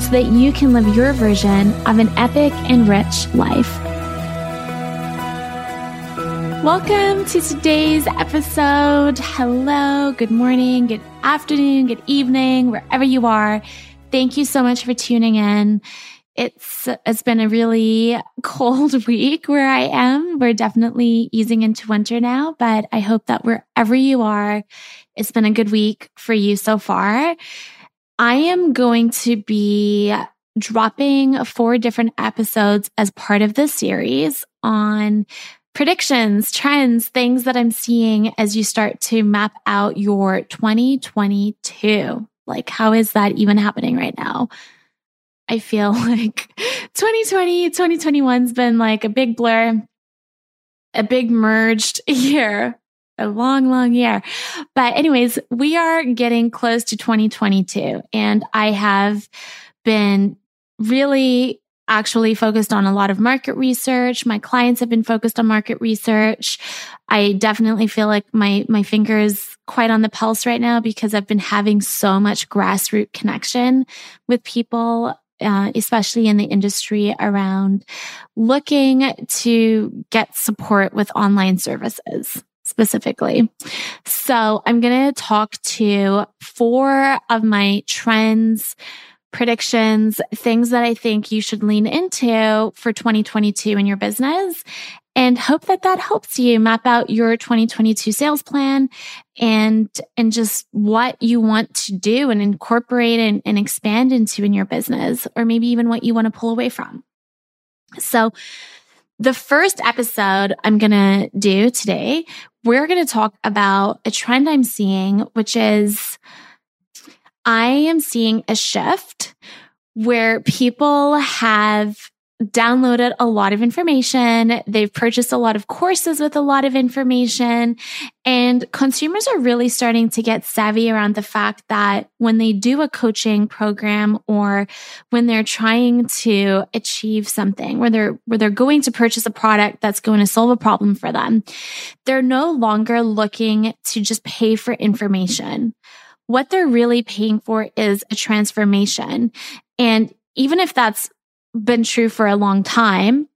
so that you can live your version of an epic and rich life. Welcome to today's episode. Hello, good morning, good afternoon, good evening, wherever you are. Thank you so much for tuning in. It's it's been a really cold week where I am. We're definitely easing into winter now, but I hope that wherever you are, it's been a good week for you so far. I am going to be dropping four different episodes as part of this series on predictions, trends, things that I'm seeing as you start to map out your 2022. Like, how is that even happening right now? I feel like 2020, 2021's been like a big blur, a big merged year a long, long year. But anyways, we are getting close to 2022 and I have been really actually focused on a lot of market research. My clients have been focused on market research. I definitely feel like my, my fingers quite on the pulse right now because I've been having so much grassroots connection with people uh, especially in the industry around looking to get support with online services specifically. So I'm going to talk to four of my trends, predictions, things that I think you should lean into for 2022 in your business and hope that that helps you map out your 2022 sales plan and and just what you want to do and incorporate and, and expand into in your business or maybe even what you want to pull away from so the first episode I'm going to do today, we're going to talk about a trend I'm seeing, which is I am seeing a shift where people have downloaded a lot of information. They've purchased a lot of courses with a lot of information. And consumers are really starting to get savvy around the fact that when they do a coaching program or when they're trying to achieve something, where they're, where they're going to purchase a product that's going to solve a problem for them, they're no longer looking to just pay for information. What they're really paying for is a transformation. And even if that's been true for a long time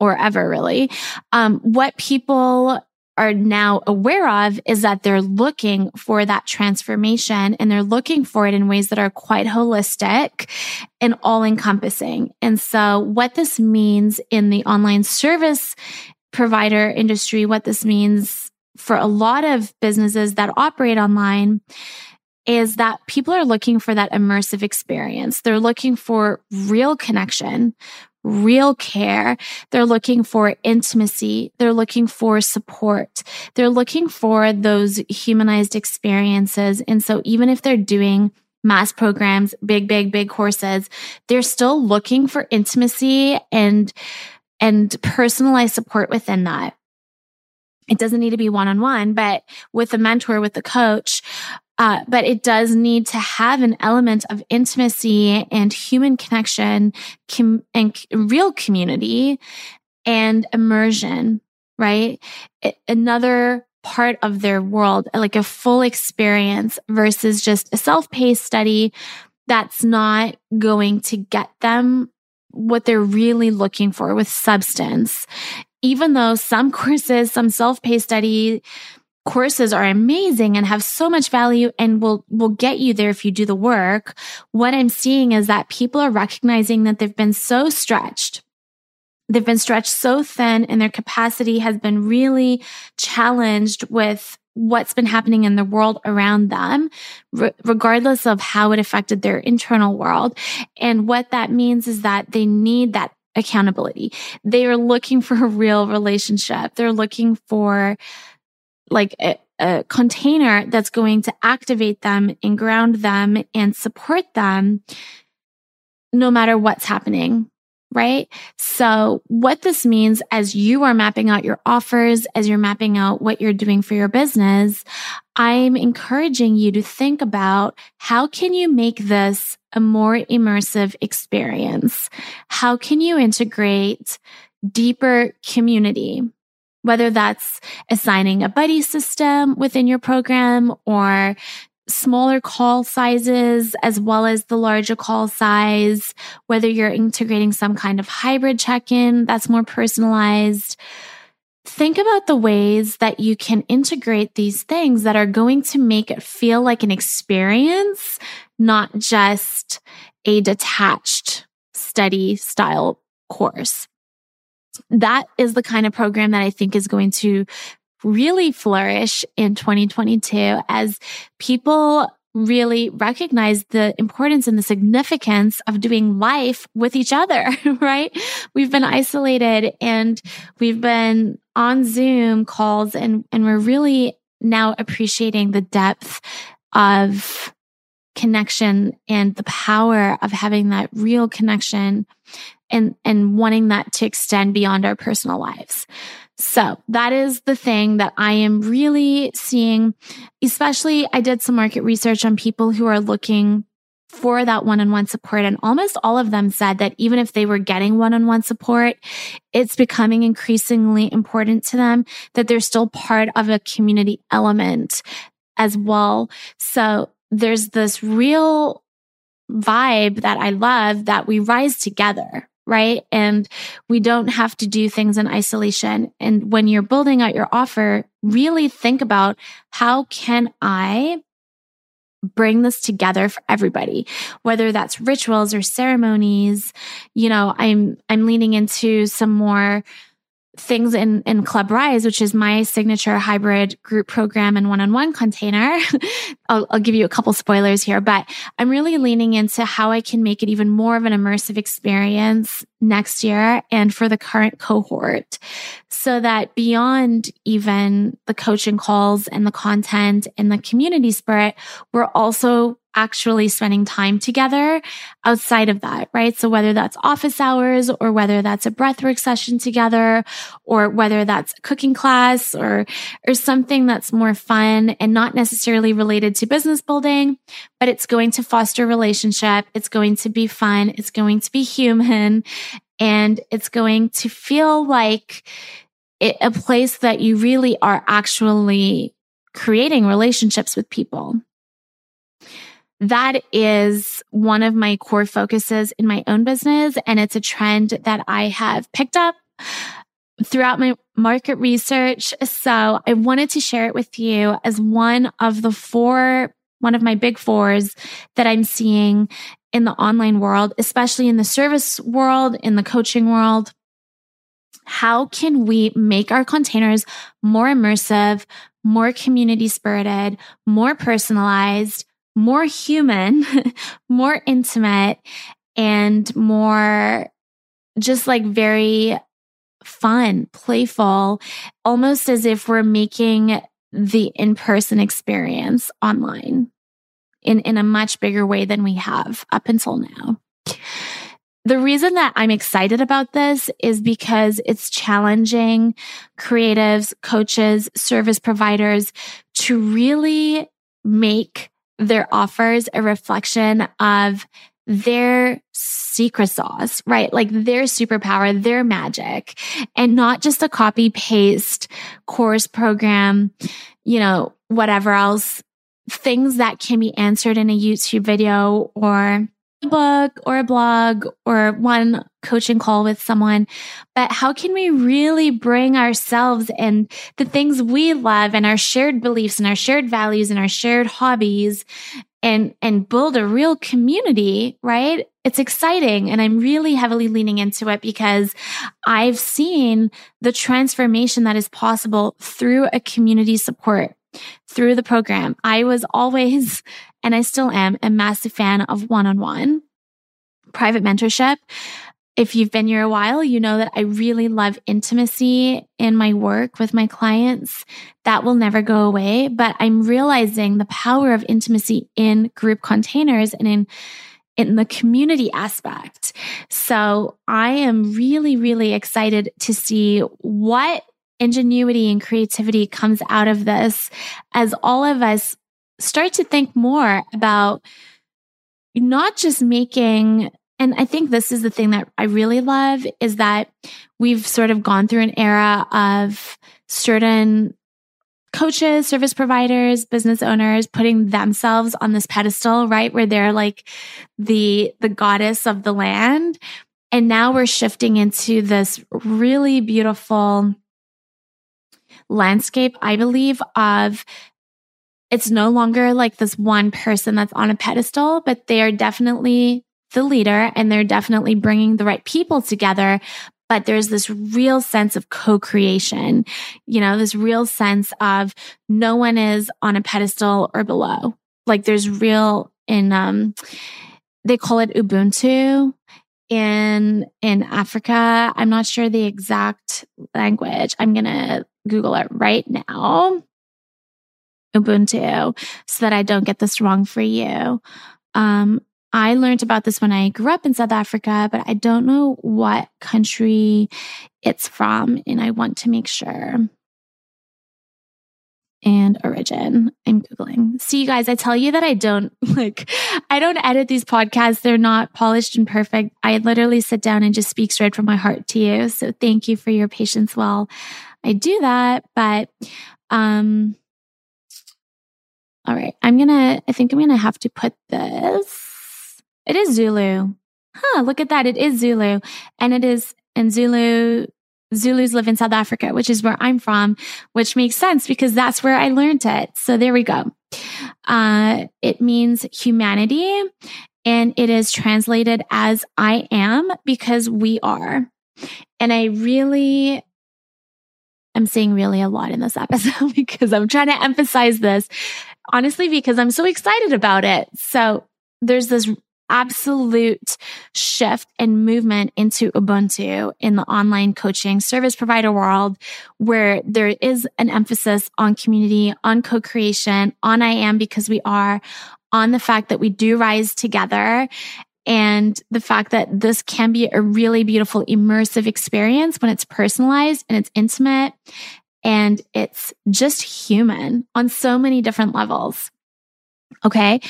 or ever really. Um, what people are now aware of is that they're looking for that transformation and they're looking for it in ways that are quite holistic and all encompassing. And so what this means in the online service provider industry, what this means for a lot of businesses that operate online is that people are looking for that immersive experience. They're looking for real connection, real care. They're looking for intimacy. They're looking for support. They're looking for those humanized experiences. And so even if they're doing mass programs, big, big, big courses, they're still looking for intimacy and, and personalized support within that. It doesn't need to be one on one, but with a mentor, with a coach, uh, but it does need to have an element of intimacy and human connection com- and real community and immersion, right? It, another part of their world, like a full experience versus just a self-paced study that's not going to get them what they're really looking for with substance. Even though some courses, some self-paced study courses are amazing and have so much value and will will get you there if you do the work what i'm seeing is that people are recognizing that they've been so stretched they've been stretched so thin and their capacity has been really challenged with what's been happening in the world around them, re- regardless of how it affected their internal world. And what that means is that they need that accountability. They are looking for a real relationship. They're looking for like a, a container that's going to activate them and ground them and support them no matter what's happening right? So what this means as you are mapping out your offers, as you're mapping out what you're doing for your business, I'm encouraging you to think about how can you make this a more immersive experience? How can you integrate deeper community? Whether that's assigning a buddy system within your program or smaller call sizes as well as the larger call size, whether you're integrating some kind of hybrid check in that's more personalized. Think about the ways that you can integrate these things that are going to make it feel like an experience, not just a detached study style course. That is the kind of program that I think is going to really flourish in 2022 as people really recognize the importance and the significance of doing life with each other, right? We've been isolated and we've been on Zoom calls and, and we're really now appreciating the depth of connection and the power of having that real connection and, and wanting that to extend beyond our personal lives. So that is the thing that I am really seeing, especially I did some market research on people who are looking for that one-on-one support. And almost all of them said that even if they were getting one-on-one support, it's becoming increasingly important to them that they're still part of a community element as well. So there's this real vibe that I love that we rise together, right? And we don't have to do things in isolation. And when you're building out your offer, really think about how can I bring this together for everybody whether that's rituals or ceremonies you know i'm i'm leaning into some more things in, in Club Rise, which is my signature hybrid group program and one on one container. I'll, I'll give you a couple spoilers here, but I'm really leaning into how I can make it even more of an immersive experience next year and for the current cohort so that beyond even the coaching calls and the content and the community spirit, we're also actually spending time together outside of that, right? So whether that's office hours or whether that's a breathwork session together or whether that's a cooking class or, or something that's more fun and not necessarily related to business building, but it's going to foster relationship. It's going to be fun. It's going to be human and it's going to feel like it, a place that you really are actually creating relationships with people that is one of my core focuses in my own business. And it's a trend that I have picked up throughout my market research. So I wanted to share it with you as one of the four, one of my big fours that I'm seeing in the online world, especially in the service world, in the coaching world. How can we make our containers more immersive, more community spirited, more personalized, more human, more intimate, and more just like very fun, playful, almost as if we're making the in person experience online in, in a much bigger way than we have up until now. The reason that I'm excited about this is because it's challenging creatives, coaches, service providers to really make their offers a reflection of their secret sauce, right? Like their superpower, their magic, and not just a copy paste course program, you know, whatever else, things that can be answered in a YouTube video or book or a blog or one coaching call with someone, but how can we really bring ourselves and the things we love and our shared beliefs and our shared values and our shared hobbies and and build a real community, right? It's exciting and I'm really heavily leaning into it because I've seen the transformation that is possible through a community support through the program. I was always and I still am a massive fan of one-on-one private mentorship if you've been here a while, you know that I really love intimacy in my work with my clients. That will never go away, but I'm realizing the power of intimacy in group containers and in in the community aspect. So I am really, really excited to see what ingenuity and creativity comes out of this as all of us start to think more about not just making and I think this is the thing that I really love is that we've sort of gone through an era of certain coaches, service providers, business owners putting themselves on this pedestal, right? Where they're like the, the goddess of the land. And now we're shifting into this really beautiful landscape, I believe, of it's no longer like this one person that's on a pedestal, but they are definitely the leader and they're definitely bringing the right people together. But there's this real sense of co-creation, you know, this real sense of no one is on a pedestal or below. Like there's real in, um, they call it Ubuntu in, in Africa. I'm not sure the exact language. I'm going to Google it right now. Ubuntu so that I don't get this wrong for you. Um, I learned about this when I grew up in South Africa, but I don't know what country it's from, and I want to make sure. And origin, I'm Googling. See, you guys, I tell you that I don't like, I don't edit these podcasts. They're not polished and perfect. I literally sit down and just speak straight from my heart to you. So thank you for your patience while I do that. But, um, all right, I'm gonna, I think I'm gonna have to put this it is Zulu. Huh, look at that. It is Zulu. And it is in Zulu. Zulus live in South Africa, which is where I'm from, which makes sense because that's where I learned it. So there we go. Uh, it means humanity and it is translated as I am because we are. And I really I'm saying really a lot in this episode because I'm trying to emphasize this honestly because I'm so excited about it. So there's this absolute shift and movement into Ubuntu in the online coaching service provider world where there is an emphasis on community, on co-creation, on I am because we are, on the fact that we do rise together and the fact that this can be a really beautiful immersive experience when it's personalized and it's intimate and it's just human on so many different levels. Okay.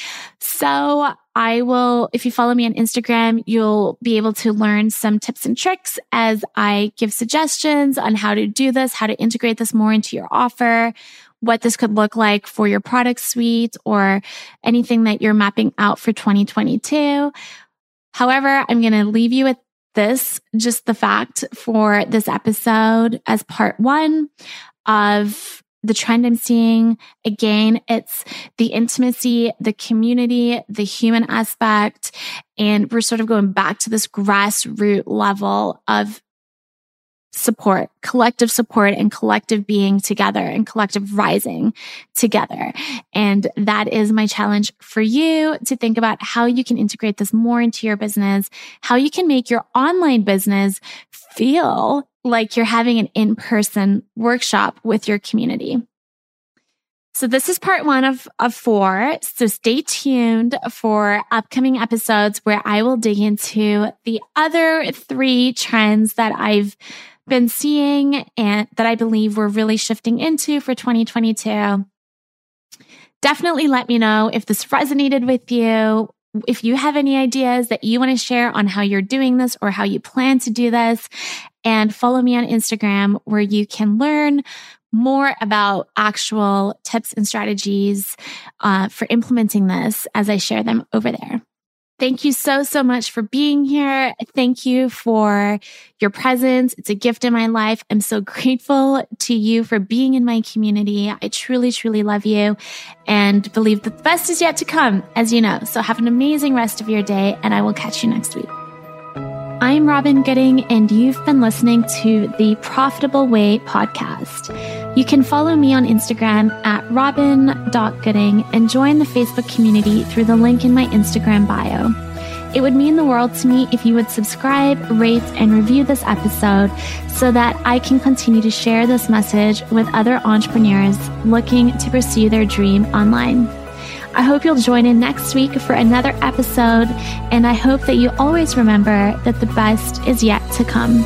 So I will, if you follow me on Instagram, you'll be able to learn some tips and tricks as I give suggestions on how to do this, how to integrate this more into your offer, what this could look like for your product suite or anything that you're mapping out for 2022. However, I'm going to leave you with this, just the fact for this episode as part one of the trend I'm seeing again, it's the intimacy, the community, the human aspect. And we're sort of going back to this grassroots level of support, collective support and collective being together and collective rising together. And that is my challenge for you to think about how you can integrate this more into your business, how you can make your online business feel like you're having an in person workshop with your community. So this is part one of, of four. So stay tuned for upcoming episodes where I will dig into the other three trends that I've been seeing and that I believe we're really shifting into for 2022. Definitely let me know if this resonated with you, if you have any ideas that you want to share on how you're doing this or how you plan to do this, and follow me on Instagram where you can learn more about actual tips and strategies uh, for implementing this as I share them over there. Thank you so, so much for being here. Thank you for your presence. It's a gift in my life. I'm so grateful to you for being in my community. I truly, truly love you and believe the best is yet to come, as you know. So have an amazing rest of your day and I will catch you next week. I'm Robyn Gooding, and you've been listening to the Profitable Way podcast. You can follow me on Instagram at robyn.gooding and join the Facebook community through the link in my Instagram bio. It would mean the world to me if you would subscribe, rate, and review this episode so that I can continue to share this message with other entrepreneurs looking to pursue their dream online. I hope you'll join in next week for another episode, and I hope that you always remember that the best is yet to come.